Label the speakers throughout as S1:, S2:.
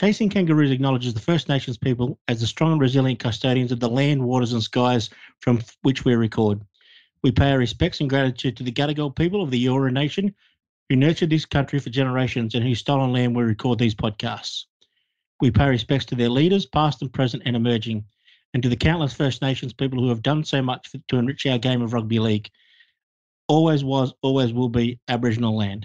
S1: Chasing Kangaroos acknowledges the First Nations people as the strong and resilient custodians of the land, waters, and skies from which we record. We pay our respects and gratitude to the Gadigal people of the Eora Nation who nurtured this country for generations and whose stolen land we record these podcasts. We pay respects to their leaders, past and present and emerging, and to the countless First Nations people who have done so much to enrich our game of rugby league. Always was, always will be Aboriginal land.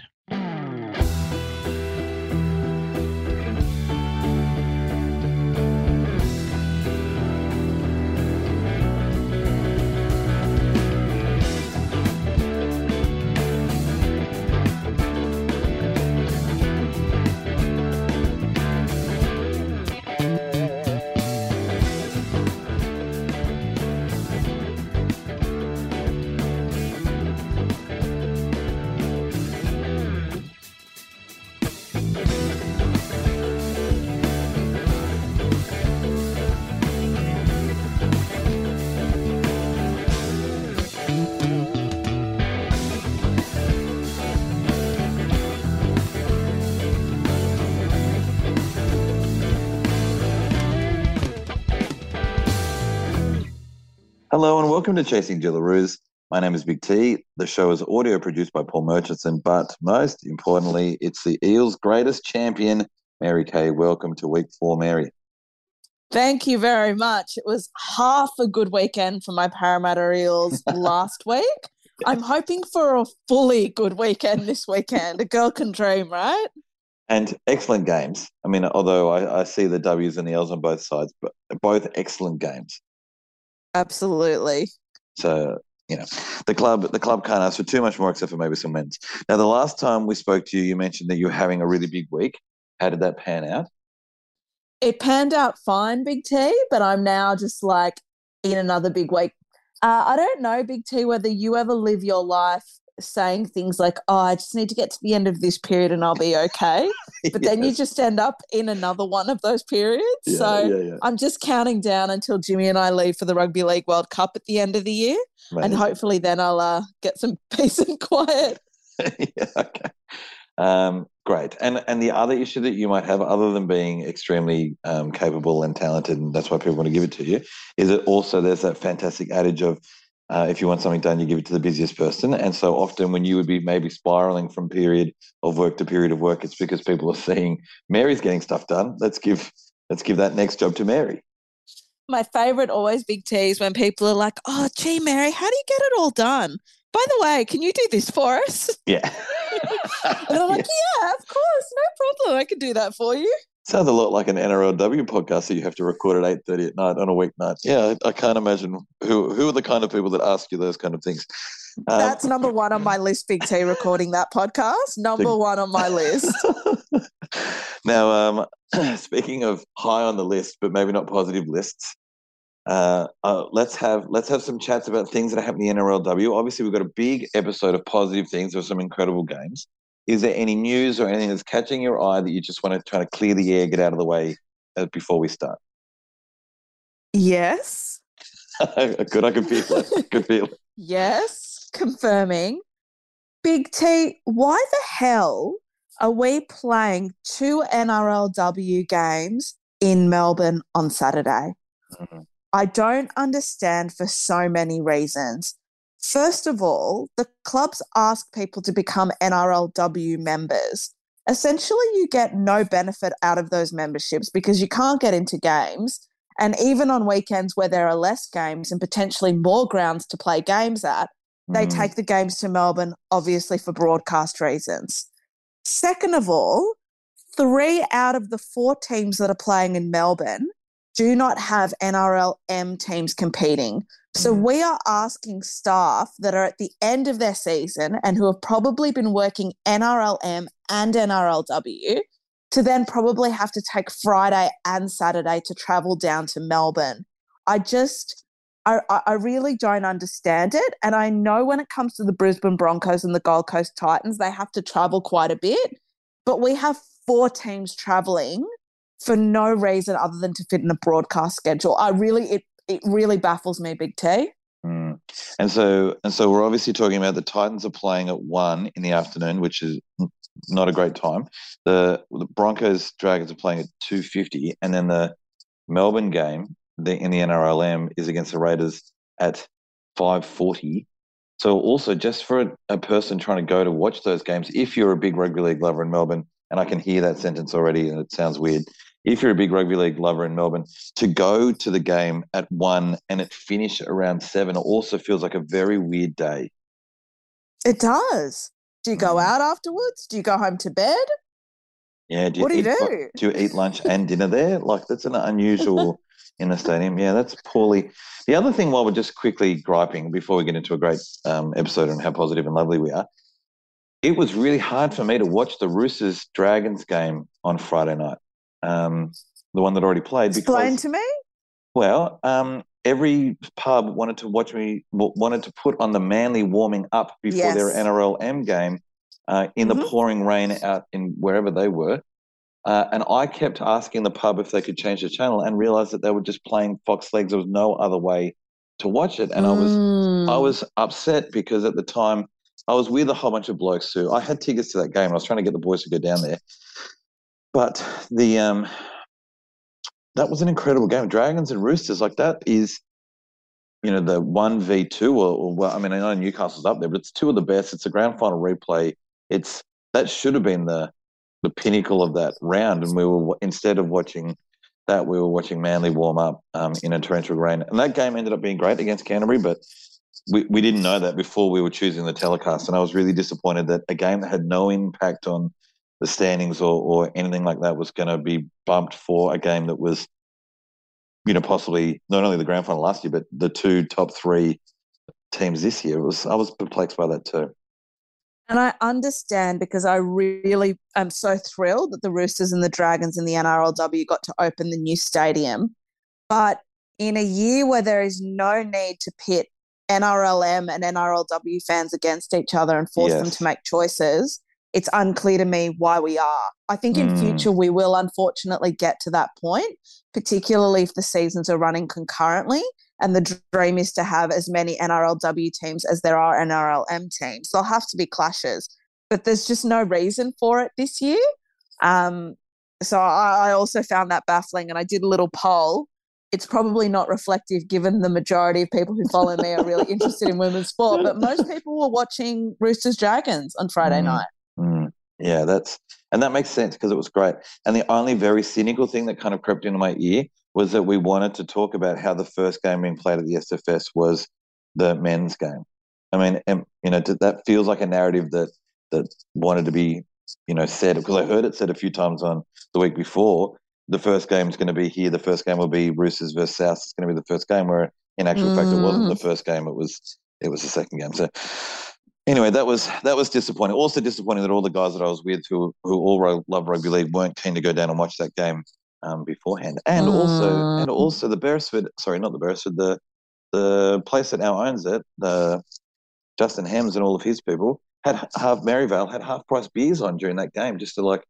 S2: Hello and welcome to Chasing Jillaroos. My name is Big T. The show is audio produced by Paul Murchison, but most importantly, it's the Eels' greatest champion, Mary K. Welcome to week four, Mary.
S3: Thank you very much. It was half a good weekend for my Parramatta Eels last week. I'm hoping for a fully good weekend this weekend. A girl can dream, right?
S2: And excellent games. I mean, although I, I see the W's and the L's on both sides, but both excellent games.
S3: Absolutely.
S2: So you know, the club the club can't ask for too much more except for maybe some wins. Now, the last time we spoke to you, you mentioned that you were having a really big week. How did that pan out?
S3: It panned out fine, Big T, but I'm now just like in another big week. Uh, I don't know, Big T, whether you ever live your life saying things like, oh, I just need to get to the end of this period and I'll be okay. But yes. then you just end up in another one of those periods. Yeah, so yeah, yeah. I'm just counting down until Jimmy and I leave for the Rugby League World Cup at the end of the year. Amazing. And hopefully then I'll uh, get some peace and quiet.
S2: yeah, okay. Um, great. And and the other issue that you might have, other than being extremely um, capable and talented, and that's why people want to give it to you, is that also there's that fantastic adage of uh, if you want something done, you give it to the busiest person. And so often, when you would be maybe spiraling from period of work to period of work, it's because people are seeing Mary's getting stuff done. Let's give let's give that next job to Mary.
S3: My favorite always big tease when people are like, "Oh, gee, Mary, how do you get it all done?" By the way, can you do this for us?
S2: Yeah.
S3: and I'm like, yeah. yeah, of course, no problem. I can do that for you.
S2: Sounds a lot like an NRLW podcast that you have to record at eight thirty at night on a weeknight. Yeah, I, I, can't imagine who who are the kind of people that ask you those kind of things.
S3: Um, That's number one on my list, Big T. Recording that podcast, number one on my list.
S2: now, um, speaking of high on the list, but maybe not positive lists, uh, uh, let's have let's have some chats about things that happen in the NRLW. Obviously, we've got a big episode of positive things. There some incredible games is there any news or anything that's catching your eye that you just want to try to clear the air, get out of the way uh, before we start?
S3: Yes.
S2: Good, I can feel it. Good feel it.
S3: Yes, confirming. Big T, why the hell are we playing two NRLW games in Melbourne on Saturday? Mm-hmm. I don't understand for so many reasons. First of all, the clubs ask people to become NRLW members. Essentially, you get no benefit out of those memberships because you can't get into games. And even on weekends where there are less games and potentially more grounds to play games at, they mm. take the games to Melbourne, obviously for broadcast reasons. Second of all, three out of the four teams that are playing in Melbourne do not have NRLM teams competing. So mm. we are asking staff that are at the end of their season and who have probably been working NRLM and NRLW to then probably have to take Friday and Saturday to travel down to Melbourne. I just, I, I really don't understand it. And I know when it comes to the Brisbane Broncos and the Gold Coast Titans, they have to travel quite a bit. But we have four teams traveling for no reason other than to fit in a broadcast schedule. I really, it it really baffles me, Big T.
S2: Mm. And so, and so, we're obviously talking about the Titans are playing at one in the afternoon, which is not a great time. The, the Broncos Dragons are playing at two fifty, and then the Melbourne game the, in the NRLM is against the Raiders at five forty. So, also just for a, a person trying to go to watch those games, if you're a big rugby league lover in Melbourne, and I can hear that sentence already, and it sounds weird if you're a big rugby league lover in Melbourne, to go to the game at one and it finish around seven also feels like a very weird day.
S3: It does. Do you go mm. out afterwards? Do you go home to bed?
S2: Yeah.
S3: Do what do you do?
S2: Do you eat lunch and dinner there? Like that's an unusual in the stadium. Yeah, that's poorly. The other thing, while we're just quickly griping before we get into a great um, episode on how positive and lovely we are, it was really hard for me to watch the Roosters Dragons game on Friday night um, the one that already played.
S3: Explain because, to me.
S2: Well, um, every pub wanted to watch me, wanted to put on the Manly warming up before yes. their NRLM game uh, in mm-hmm. the pouring rain out in wherever they were. Uh, and I kept asking the pub if they could change the channel and realized that they were just playing Fox Leagues. There was no other way to watch it. And mm. I was I mm. was upset because at the time I was with a whole bunch of blokes who I had tickets to that game. I was trying to get the boys to go down there. But the um, that was an incredible game. Dragons and Roosters, like that is, you know, the one v two, or, well, I mean, I know Newcastle's up there, but it's two of the best. It's a grand final replay. It's that should have been the the pinnacle of that round, and we were instead of watching that, we were watching Manly warm up um, in a torrential rain, and that game ended up being great against Canterbury, but. We, we didn't know that before we were choosing the telecast, and I was really disappointed that a game that had no impact on the standings or, or anything like that was going to be bumped for a game that was, you know, possibly not only the grand final last year, but the two top three teams this year. It was I was perplexed by that too.
S3: And I understand because I really am so thrilled that the Roosters and the Dragons and the NRLW got to open the new stadium. But in a year where there is no need to pit NRLM and NRLW fans against each other and force yes. them to make choices, it's unclear to me why we are. I think in mm. future we will unfortunately get to that point, particularly if the seasons are running concurrently. And the dream is to have as many NRLW teams as there are NRLM teams. There'll have to be clashes, but there's just no reason for it this year. Um, so I, I also found that baffling, and I did a little poll. It's probably not reflective given the majority of people who follow me are really interested in women's sport, but most people were watching Roosters Dragons on Friday mm. night.
S2: Mm, yeah, that's and that makes sense because it was great. And the only very cynical thing that kind of crept into my ear was that we wanted to talk about how the first game being played at the SFS was the men's game. I mean, and, you know, that feels like a narrative that that wanted to be, you know, said because I heard it said a few times on the week before. The first game is going to be here. The first game will be Roosters versus South. It's going to be the first game. Where in actual mm. fact, it wasn't the mm. first game. It was it was the second game. So anyway, that was that was disappointing. Also disappointing that all the guys that I was with who who all love rugby league weren't keen to go down and watch that game um, beforehand. And also and mm. also the Beresford, sorry, not the Beresford, the the place that now owns it, the Justin Hemmes and all of his people had half Merivale had half price beers on during that game just to like,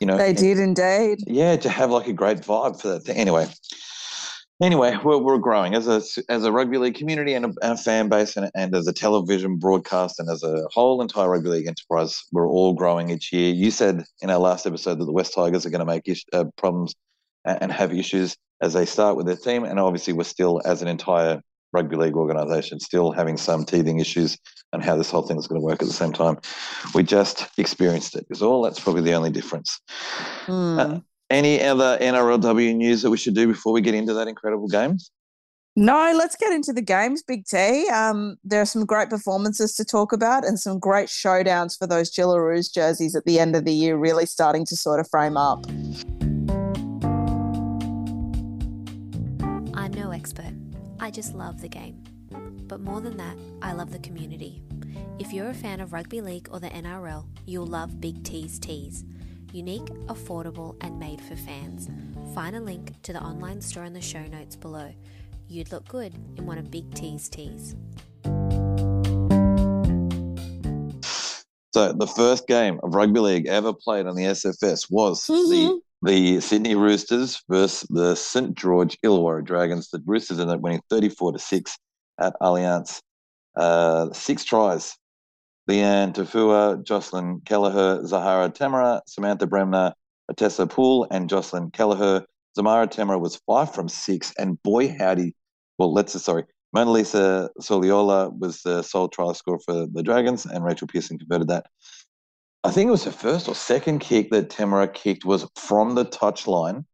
S2: you know,
S3: they did indeed.
S2: Yeah, to have like a great vibe for that thing. Anyway, anyway, we're, we're growing as a as a rugby league community and a, a fan base, and, and, as a television broadcast, and as a whole entire rugby league enterprise, we're all growing each year. You said in our last episode that the West Tigers are going to make is, uh, problems and, and have issues as they start with their team, and obviously we're still as an entire rugby league organisation still having some teething issues and how this whole thing is going to work at the same time. We just experienced it. it. Is all. That's probably the only difference. Mm. Uh, any other NRLW news that we should do before we get into that incredible game?
S3: No, let's get into the games, Big T. Um, there are some great performances to talk about and some great showdowns for those Jillaroos jerseys at the end of the year, really starting to sort of frame up.
S4: I'm no expert. I just love the game. But more than that, I love the community. If you're a fan of rugby league or the NRL, you'll love Big T's Tees unique, affordable, and made for fans. Find a link to the online store in the show notes below. You'd look good in one of Big T's tees.
S2: So the first game of rugby league ever played on the SFS was mm-hmm. the the Sydney Roosters versus the St George Illawarra Dragons. The Roosters ended up winning 34 to 6. at Allianz. Uh, six tries. Leianne Tufuga, Jocelyn Kelleher, Zahara Temara, Samantha Bremner, Otesa Pule, and Jocelyn Kelleher. Zahara Temara was five from six, and boy howdy, well, let's sorry, Mona Lisa Soliola was the sole try scorer for the Dragons, and Rachel Pearson converted that. I think it was her first or second kick that Temara kicked was from the touchline,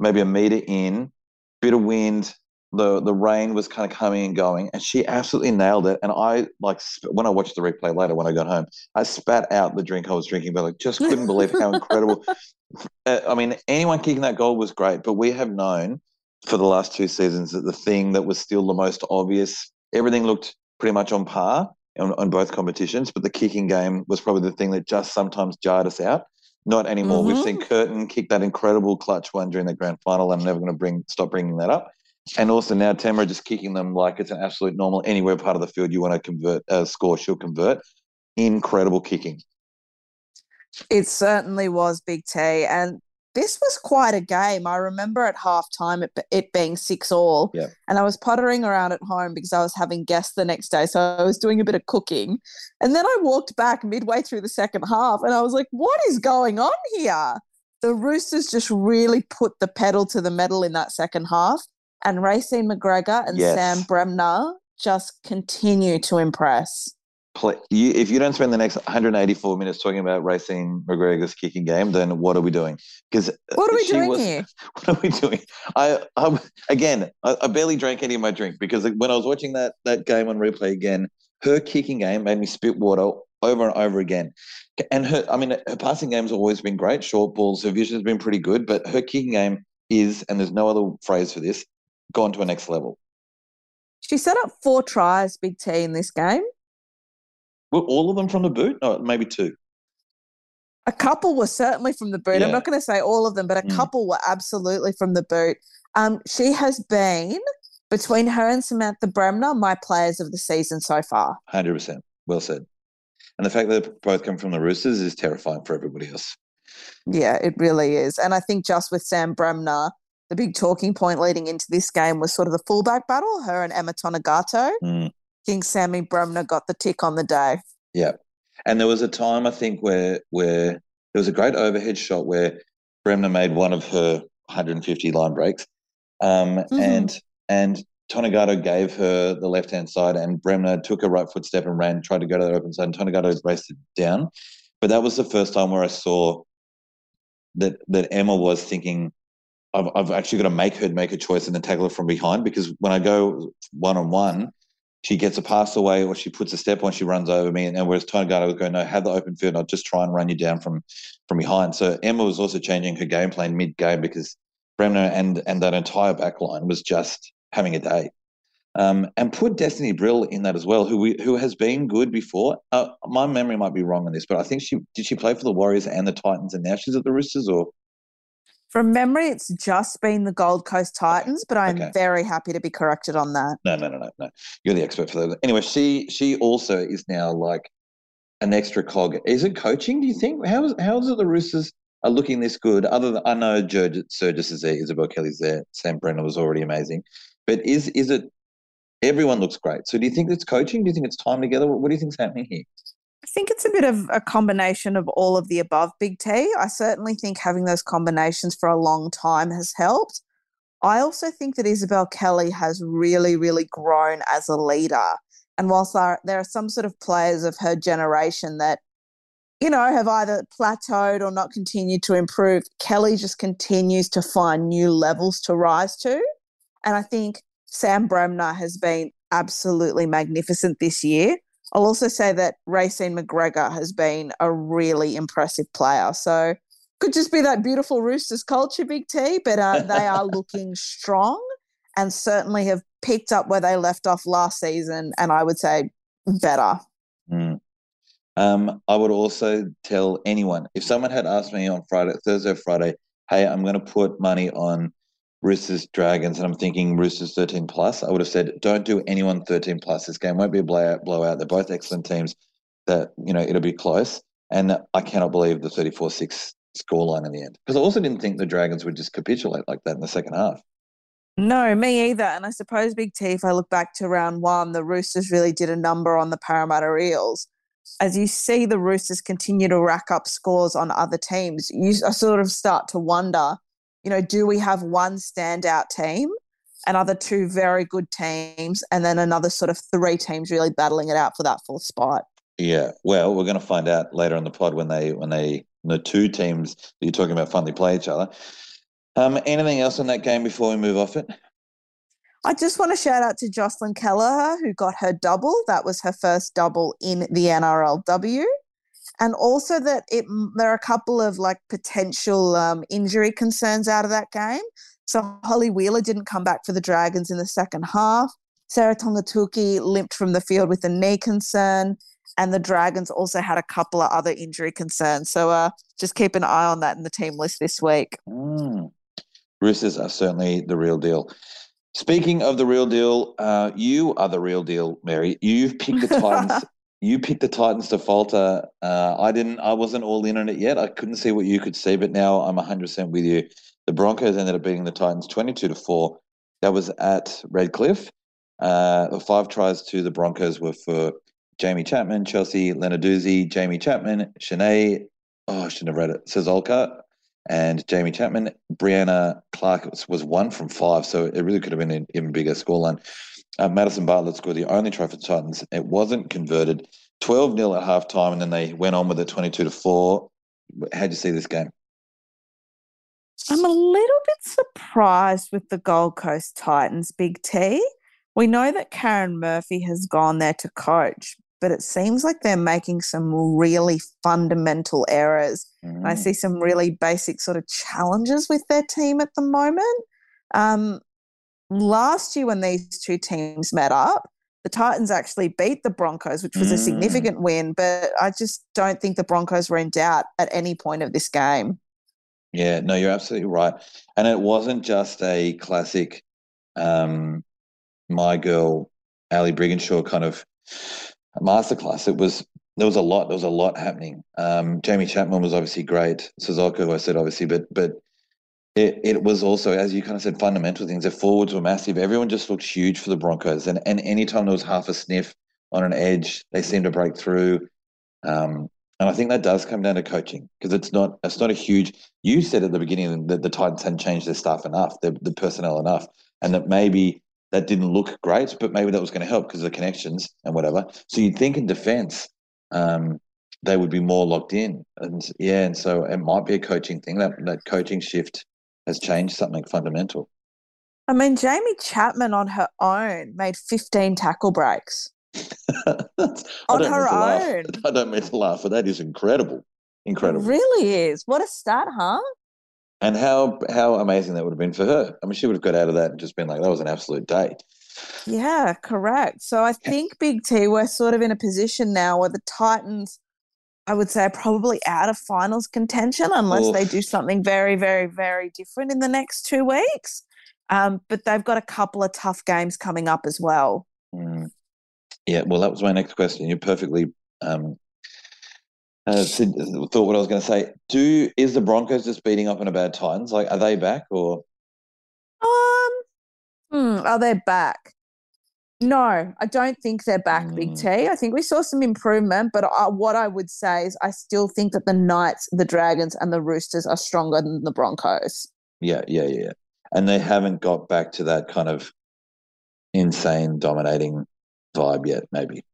S2: maybe a meter in, bit of wind, the the rain was kind of coming and going, and she absolutely nailed it. And I like when I watched the replay later when I got home, I spat out the drink I was drinking, but like just couldn't believe how incredible. I mean, anyone kicking that goal was great, but we have known for the last two seasons that the thing that was still the most obvious, everything looked pretty much on par on, on both competitions, but the kicking game was probably the thing that just sometimes jarred us out. Not anymore. Mm-hmm. We've seen Curtin kick that incredible clutch one during the grand final. I'm never going to bring stop bringing that up and also now Temara just kicking them like it's an absolute normal anywhere part of the field you want to convert uh, score she'll convert. Incredible kicking.
S3: It certainly was big t and this was quite a game. I remember at halftime it, it being six all
S2: yeah.
S3: and i was pottering around at home because i was having guests the next day so i was doing a bit of cooking. And then i walked back midway through the second half and i was like what is going on here? The roosters just really put the pedal to the metal in that second half and Raecene McGregor and yes. Sam Bremner just continue to impress.
S2: You, if you don't spend the next 184 minutes talking about Raecene McGregor's kicking game, then what are we doing? Because uh,
S3: what are we doing was, here?
S2: What are we doing? I, I again, I, I, barely drank any of my drink because when I was watching that that game on replay again, her kicking game made me spit water over and over again. And her, I mean, her passing game's always been great, short balls. Her vision's been pretty good, but her kicking game is, and there's no other phrase for this, gone to a next level.
S3: She set up four tries, Big T, in this game.
S2: Were all of them from the boot? No, maybe two.
S3: A couple were certainly from the boot. Yeah. I'm not going to say all of them, but a mm. couple were absolutely from the boot. Um, she has been between her and Samantha Bremner, my players of the season so far.
S2: Hundred percent. Well said. And the fact that both come from the Roosters is terrifying for everybody else.
S3: Yeah, it really is. And I think just with Sam Bremner, the big talking point leading into this game was sort of the fullback battle, her and Emma Tonegato.
S2: Mm.
S3: King Sammy Bremner got the tick on the day.
S2: Yeah. And there was a time I think where where there was a great overhead shot where Bremner made one of her 150 line breaks. Um, mm-hmm. and and Tonegato gave her the left hand side and Bremner took a right foot step and ran, tried to go to the open side, and Tonegato raced it down. But that was the first time where I saw that that Emma was thinking, I've, I've actually got to make her make a choice and then tackle her from behind because when I go one on one, she gets a pass away or she puts a step on, she runs over me. And, and whereas Tonegato was going, no, have the open field. I'll just try and run you down from from behind. So Emma was also changing her game plan mid game because Bremner and and that entire back line was just having a day. Um, and put Destiny Brill in that as well, who we, who has been good before. Uh, my memory might be wrong on this, but I think she did she play for the Warriors and the Titans, and now she's at the Roosters, or
S3: from memory, it's just been the Gold Coast Titans, but I'm okay. very happy to be corrected on that.
S2: No, no, no, no, no. You're the expert for that. Anyway, she she also is now like an extra cog. Is it coaching? Do you think? How is how is it the Roosters are looking this good? Other than I know Sergis is there, Isabel Kelly's there, Sam Bremner was already amazing, but is is it? Everyone looks great. So do you think it's coaching? Do you think it's time together? What do you think's happening here?
S3: I think it's a bit of a combination of all of the above, Big T. I certainly think having those combinations for a long time has helped. I also think that Isabel Kelly has really, really grown as a leader. And whilst there, are some sort of players of her generation that, you know, have either plateaued or not continued to improve, Kelly just continues to find new levels to rise to. And I think Sam Bremner has been absolutely magnificent this year. I'll also say that Raecene McGregor has been a really impressive player. So could just be that beautiful Roosters culture, Big T, but uh, they are looking strong and certainly have picked up where they left off last season, and I would say better.
S2: Mm. Um, I would also tell anyone if someone had asked me on Friday, Thursday, or Friday, hey, I'm going to put money on Roosters Dragons, and I'm thinking Roosters 13 plus. I would have said, don't do anyone 13 plus. This game won't be a blowout. Blowout. They're both excellent teams. That you know it'll be close, and I cannot believe the 34-6 scoreline in the end because I also didn't think the Dragons would just capitulate like that in the second half.
S3: No, me either. And I suppose Big T, if I look back to round one, the Roosters really did a number on the Parramatta Eels. As you see the Roosters continue to rack up scores on other teams, you sort of start to wonder, you know, do we have one standout team, another two very good teams, and then another sort of three teams really battling it out for that fourth spot?
S2: Yeah, well, we're going to find out later in the pod when they when they the two teams that you're talking about finally play each other. Um, anything else in that game before we move off it?
S3: I just want to shout out to Jocelyn Kelleher, who got her double. That was her first double in the NRLW. And also that it there are a couple of like potential um, injury concerns out of that game. So Holly Wheeler didn't come back for the Dragons in the second half. Sarah Togatuki limped from the field with a knee concern. And the Dragons also had a couple of other injury concerns. So uh, just keep an eye on that in the team list this week.
S2: Mm. Roosters are certainly the real deal. Speaking of the real deal, uh, you are the real deal, Mary. You've picked the Titans. You picked the Titans to falter. Uh, I didn't. I wasn't all in on it yet. I couldn't see what you could see, but now I'm 100 percent with you. The Broncos ended up beating the Titans 22 to four. That was at Redcliffe. Uh, the five tries to the Broncos were for Jaime Chapman, Chelsea Lenarduzzi, Jaime Chapman, Shanae. Oh, I shouldn't have read it. Ciesiolka and Jaime Chapman. Brianna Clark was one from five, so it really could have been an even bigger scoreline. Uh, Madison Bartlett scored the only try for the Titans. It wasn't converted. 12 0 at half time, and then they went on with it 22 to 4. How'd you see this game?
S3: I'm a little bit surprised with the Gold Coast Titans, Big T. We know that Karyn Murphy has gone there to coach, but it seems like they're making some really fundamental errors. Mm. I see some really basic sort of challenges with their team at the moment. Um, last year, when these two teams met up, the Titans actually beat the Broncos, which was mm. a significant win, but I just don't think the Broncos were in doubt at any point of this game.
S2: Yeah, no, you're absolutely right. And it wasn't just a classic um, my girl, Ali Brigginshaw kind of masterclass. It was there was a lot. There was a lot happening. Um, Jaime Chapman was obviously great. Suzuka, I said obviously, but but it, it was also, as you kind of said, fundamental things. The forwards were massive. Everyone just looked huge for the Broncos, and and anytime there was half a sniff on an edge, they seemed to break through. Um, and I think that does come down to coaching because it's not it's not a huge. You said at the beginning that the Titans hadn't changed their staff enough, the the personnel enough, and that maybe that didn't look great, but maybe that was going to help because of the connections and whatever. So you'd think in defence, um, they would be more locked in, and yeah, and so it might be a coaching thing. That that coaching shift has changed something fundamental.
S3: I mean, Jaime Chapman on her own made 15 tackle breaks. on her own.
S2: I don't mean to laugh, but that is incredible. Incredible.
S3: It really is. What a stat, huh?
S2: And how how amazing that would have been for her. I mean, she would have got out of that and just been like, that was an absolute day.
S3: Yeah, correct. So I think Big T, we're sort of in a position now where the Titans, I would say, are probably out of finals contention unless Oof. they do something very, very, very different in the next two weeks. Um, but they've got a couple of tough games coming up as well.
S2: Mm. Yeah, well, that was my next question. You perfectly um, uh, thought what I was going to say. Do is the Broncos just beating up on a bad Titans? Like, are they back or?
S3: Um, hmm, are they back? No, I don't think they're back, mm. Big T. I think we saw some improvement, but I, what I would say is I still think that the Knights, the Dragons, and the Roosters are stronger than the Broncos.
S2: Yeah, yeah, yeah. And they haven't got back to that kind of insane dominating vibe yet, maybe.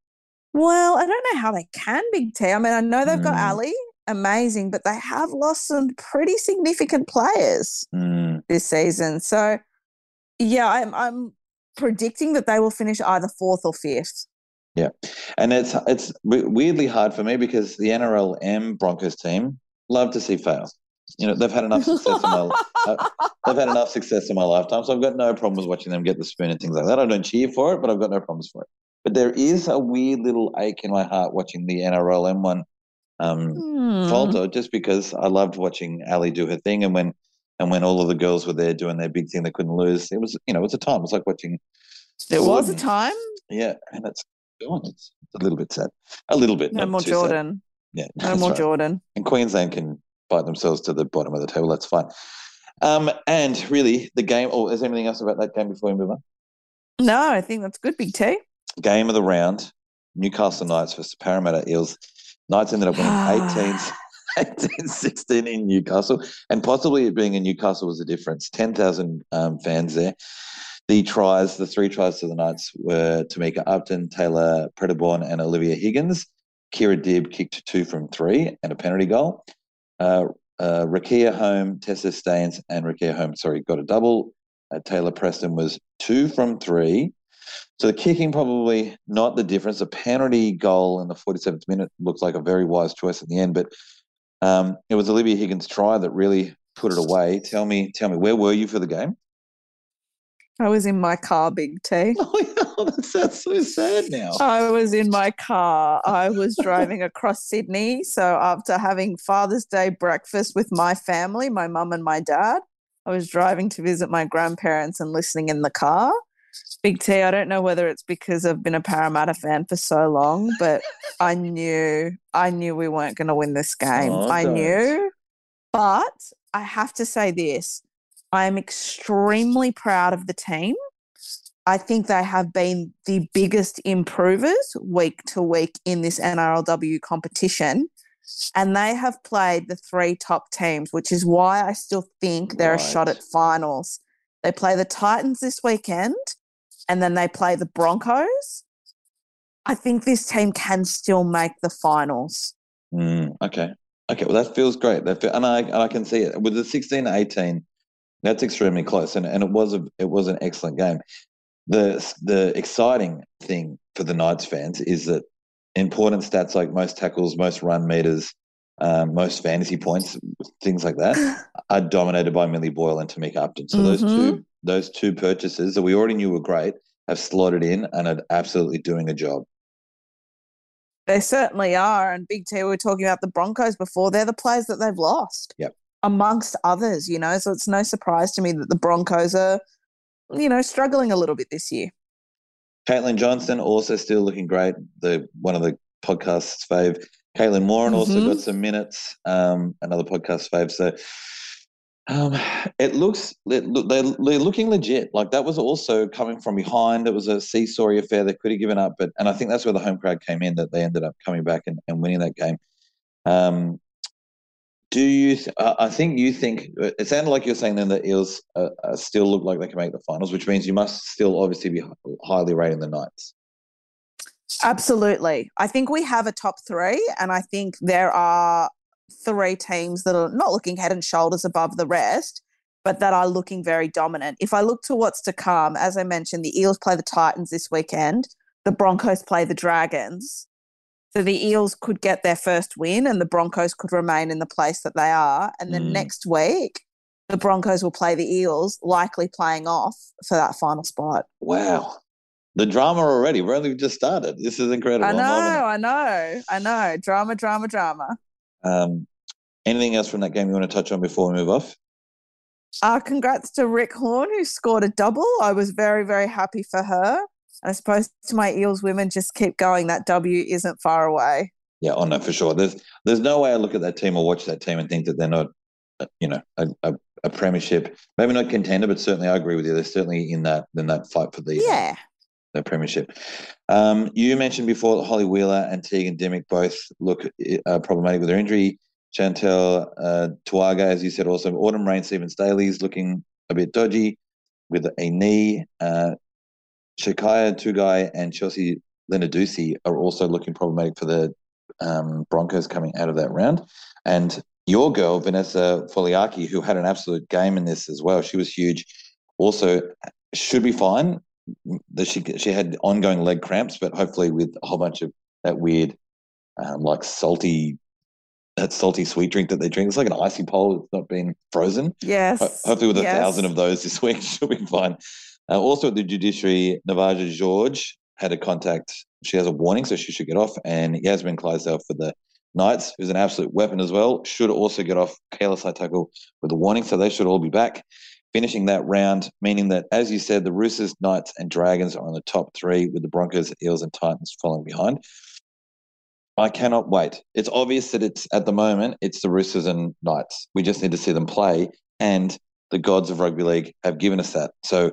S3: Well, I don't know how they can, Big T. I mean, I know they've mm. got Ali, amazing, but they have lost some pretty significant players
S2: mm.
S3: this season. So, yeah, I'm, I'm predicting that they will finish either fourth or fifth.
S2: Yeah, and it's it's weirdly hard for me because the NRLM Broncos team love to see fail. You know, they've had enough success in my uh, they've had enough success in my lifetime, so I've got no problems watching them get the spoon and things like that. I don't cheer for it, but I've got no problems for it. But there is a weird little ache in my heart watching the NRL M1 um, mm. falter, just because I loved watching Ali do her thing, and when and when all of the girls were there doing their big thing, they couldn't lose. It was you know it was a time. It was like watching.
S3: It was a time.
S2: Yeah, and it's It's a little bit sad. A little bit.
S3: No more Jordan.
S2: Sad.
S3: Yeah. No more right. Jordan.
S2: And Queensland can bite themselves to the bottom of the table. That's fine. Um, and really, the game. Oh, is there anything else about that game before we move on?
S3: No, I think that's good, Big T.
S2: Game of the round: Newcastle Knights versus Parramatta Eels. Knights ended up winning 18, 18 16 in Newcastle, and possibly it being in Newcastle was a difference. 10,000 um, fans there. The tries, the three tries to the Knights were Tamika Upton, Tayla Predebon, and Olivia Higgins. Kirra Dibb kicked two from three and a penalty goal. Uh, uh, Rikeya Horne, Tessa Staines, and Rikeya Horne, sorry, got a double. Uh, Taylor Preston was two from three. So the kicking probably not the difference. A penalty goal in the 47th minute looks like a very wise choice in the end, but um, it was Olivia Higgins' try that really put it away. Tell me, tell me, where were you for the game?
S3: I was in my car, Big T.
S2: Oh, that sounds so sad now.
S3: I was in my car. I was driving across Sydney. So after having Father's Day breakfast with my family, my mum and my dad, I was driving to visit my grandparents and listening in the car. Big T, I don't know whether it's because I've been a Parramatta fan for so long, but I knew I knew we weren't going to win this game.
S2: Oh,
S3: I
S2: don't.
S3: knew. But I have to say this. I am extremely proud of the team. I think they have been the biggest improvers week to week in this NRLW competition. And they have played the three top teams, which is why I still think they're a shot at finals. They play the Titans this weekend and then they play the Broncos. I think this team can still make the finals.
S2: Mm, okay. Okay. Well, that feels great. That feel, and I and I can see it with the 16 18. That's extremely close, and, and it was a it was an excellent game. The the exciting thing for the Knights fans is that important stats like most tackles, most run meters, um, most fantasy points, things like that, are dominated by Millie Boyle and Tamika Upton. So those two those two purchases that we already knew were great have slotted in and are absolutely doing a job.
S3: They certainly are. And Big T, we were talking about the Broncos before. They're the players that they've lost.
S2: Yep.
S3: Amongst others, you know. So it's no surprise to me that the Broncos are, you know, struggling a little bit this year.
S2: Caitlin Johnson also still looking great. The one of the podcast's fave. Caitlin Warren also
S3: Mhm.
S2: got some minutes. Um, another podcast fave. So um, it looks they're, they're looking legit. Like that was also coming from behind. It was a seesaw affair. They could have given up, but and I think that's where the home crowd came in. That they ended up coming back and, and winning that game. Um, do you? Th- uh, I think you think it sounded like you're saying then that Eels uh, uh, still look like they can make the finals, which means you must still obviously be highly rating the Knights.
S3: Absolutely. I think we have a top three, and I think there are three teams that are not looking head and shoulders above the rest, but that are looking very dominant. If I look to what's to come, as I mentioned, the Eels play the Titans this weekend, the Broncos play the Dragons. So the Eels could get their first win, and the Broncos could remain in the place that they are. And then
S2: Mm.
S3: next week, the Broncos will play the Eels, likely playing off for that final spot.
S2: Wow. The drama already. We're only just started. This is incredible.
S3: I know, I know, I know. Drama, drama, drama.
S2: Um, anything else from that game you want to touch on before we move off?
S3: Uh, congrats to Rick Horn, who scored a double. I was very, very happy for her. I suppose to my Eels women, just keep going. That W isn't far away.
S2: Yeah, oh no, for sure. There's there's no way I look at that team or watch that team and think that they're not, uh, you know, a, a, a premiership, maybe not contender, but certainly I agree with you. They're certainly in that in that fight for the
S3: Yeah.
S2: The premiership. Um, you mentioned before that Holly Wheeler and Tegan Dimick both look uh, problematic with their injury. Chantel uh, Tuaga, as you said, also Autumn Rain Stevens Daly's looking a bit dodgy with a knee. Uh, Shakiah Tungai and Chelsea Lenarduzzi are also looking problematic for the um, Broncos coming out of that round. And your girl, Vanessa Foliaki, who had an absolute game in this as well, she was huge, also should be fine. That she she had ongoing leg cramps, but hopefully with a whole bunch of that weird, um, like salty, that salty sweet drink that they drink. It's like an icy pole. that's not been frozen.
S3: Yes.
S2: Ho- Hopefully, with a
S3: yes.
S2: thousand of those this week, she'll be fine. Uh, also, at the judiciary, Navaja George had a contact. She has a warning, so she should get off. And Yasmin Clydesdale for the Knights, who's an absolute weapon as well, should also get off. Kayla Saitako with a warning, so they should all be back. Finishing that round, meaning that, as you said, the Roosters, Knights, and Dragons are on the top three, with the Broncos, Eels, and Titans following behind. I cannot wait. It's obvious that it's at the moment it's the Roosters and Knights. We just need to see them play, and the gods of rugby league have given us that. So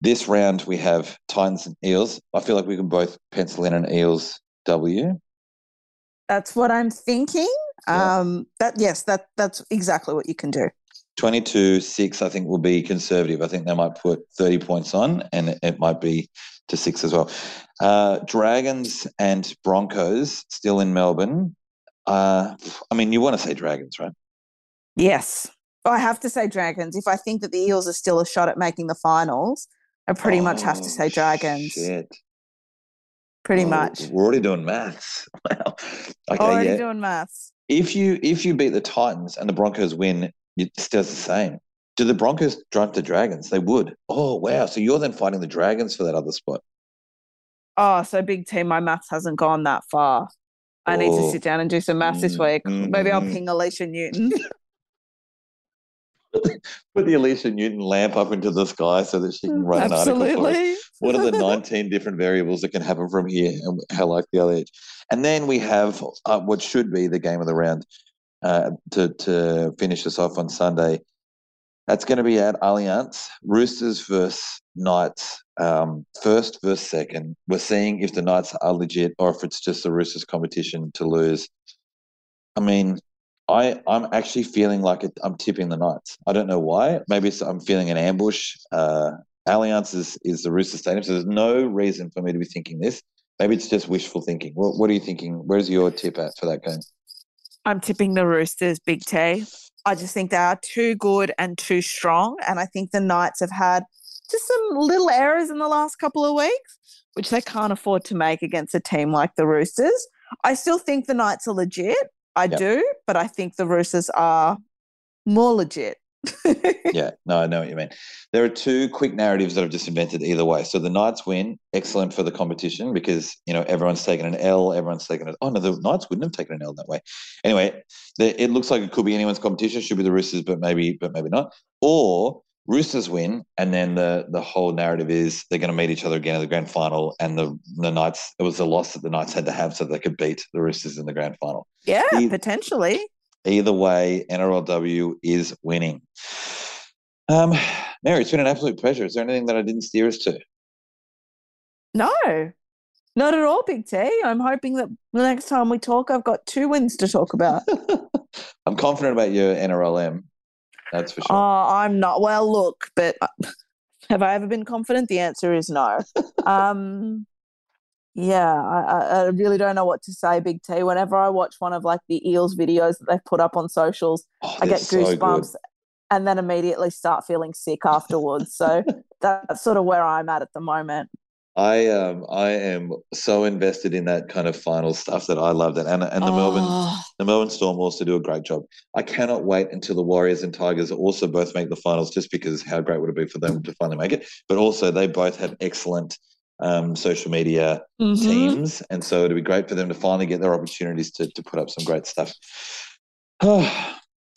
S2: this round we have Titans and Eels. I feel like we can both pencil in an Eels W.
S3: That's what I'm thinking.
S2: Yeah.
S3: Um, that yes, that that's exactly what you can do.
S2: 22 6 i think will be conservative i think they might put 30 points on and it, it might be to six as well uh, dragons and broncos still in melbourne uh, i mean you want to say dragons right
S3: Yes, I have to say dragons. If I think that the Eels are still a shot at making the finals, I pretty much have to
S2: Oh,
S3: say dragons.
S2: shit.
S3: Pretty
S2: Oh,
S3: much.
S2: we're already doing maths wow okay
S3: Already
S2: yeah
S3: doing maths.
S2: if you if you beat the titans and the broncos win it stays the same do the broncos drunk the dragons they would oh wow so you're then fighting the dragons for that other spot
S3: Oh, so big team. My maths hasn't gone that far. I need to
S2: Oh.
S3: sit down and do some maths this
S2: Mm,
S3: week.
S2: mm,
S3: Maybe I'll
S2: mm.
S3: ping Alicia Newton.
S2: put the Alicia Newton lamp up into the sky so that she can write an article.
S3: Absolutely.
S2: What are the 19 different variables that can happen from here and how likely are they? And then we have uh, what should be the game of the round uh, to, to finish us off on Sunday. That's going to be at Allianz, Roosters versus Knights, um, first versus second. We're seeing if the Knights are legit or if it's just the Roosters competition to lose. I mean, I I'm actually feeling like it, I'm tipping the Knights. I don't know why. Maybe I'm feeling an ambush. Uh, Allianz is, is the Rooster Stadium, so there's no reason for me to be thinking this. Maybe it's just wishful thinking. What, what are you thinking? Where's your tip at for that game?
S3: I'm tipping the Roosters, Big T. I just think they are too good and too strong. And I think the Knights have had just some little errors in the last couple of weeks, which they can't afford to make against a team like the Roosters. I still think the Knights are legit. I
S2: Yep.
S3: do, but I think the Roosters are more legit.
S2: yeah, no, I know what you mean. There are two quick narratives that I've just invented either way. So the Knights win, excellent for the competition because you know everyone's taken an L, everyone's taken it. Oh no, the Knights wouldn't have taken an L that way. Anyway, the, it looks like it could be anyone's competition. Should be the Roosters, but maybe, but maybe not. Or Roosters win, and then the the whole narrative is they're going to meet each other again in the grand final, and the the Knights. It was a loss that the Knights had to have so they could beat the Roosters in the grand final.
S3: yeah, potentially.
S2: Either way, NRLW is winning. Um, Mary, it's been an absolute pleasure. Is there anything that I didn't steer us to?
S3: No, not at all, Big T. I'm hoping that the next time we talk, I've got two wins to talk about.
S2: I'm confident about your NRLM. That's for sure.
S3: Oh, I'm not. Well, look, but uh, have I ever been confident? The answer is no. um, yeah, I, I, really don't know what to say, Big T. Whenever I watch one of like the Eels videos that they've put up on socials,
S2: Oh,
S3: I get
S2: so
S3: goosebumps and then immediately start feeling sick afterwards. So that's sort of where I'm at at the moment.
S2: I um I am so invested in that kind of final stuff that I love that, and and the Melbourne
S3: Oh,
S2: the Melbourne Storm also do a great job. I cannot wait until the Warriors and Tigers also both make the finals, just because how great would it be for them to finally make it? But also they both have excellent um, social media
S3: mhm.
S2: teams, and so it'd be great for them to finally get their opportunities to to put up some great stuff.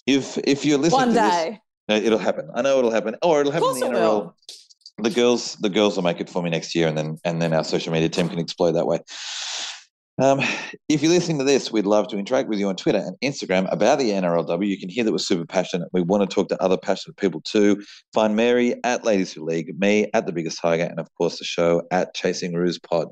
S2: if if you're listening
S3: One
S2: to this,
S3: day.
S2: uh, it'll happen. I know it'll happen, or it'll happen in the NRL.
S3: will.
S2: The girls, the girls will make it for me next year, and then and then our social media team can explode that way. Um, if you're listening to this, we'd love to interact with you on Twitter and Instagram about the NRLW. You can hear that we're super passionate. We want to talk to other passionate people too. Find Mary at Ladies Who League, me at The Biggest Tiger, and of course the show at Chasing Ruse Pod.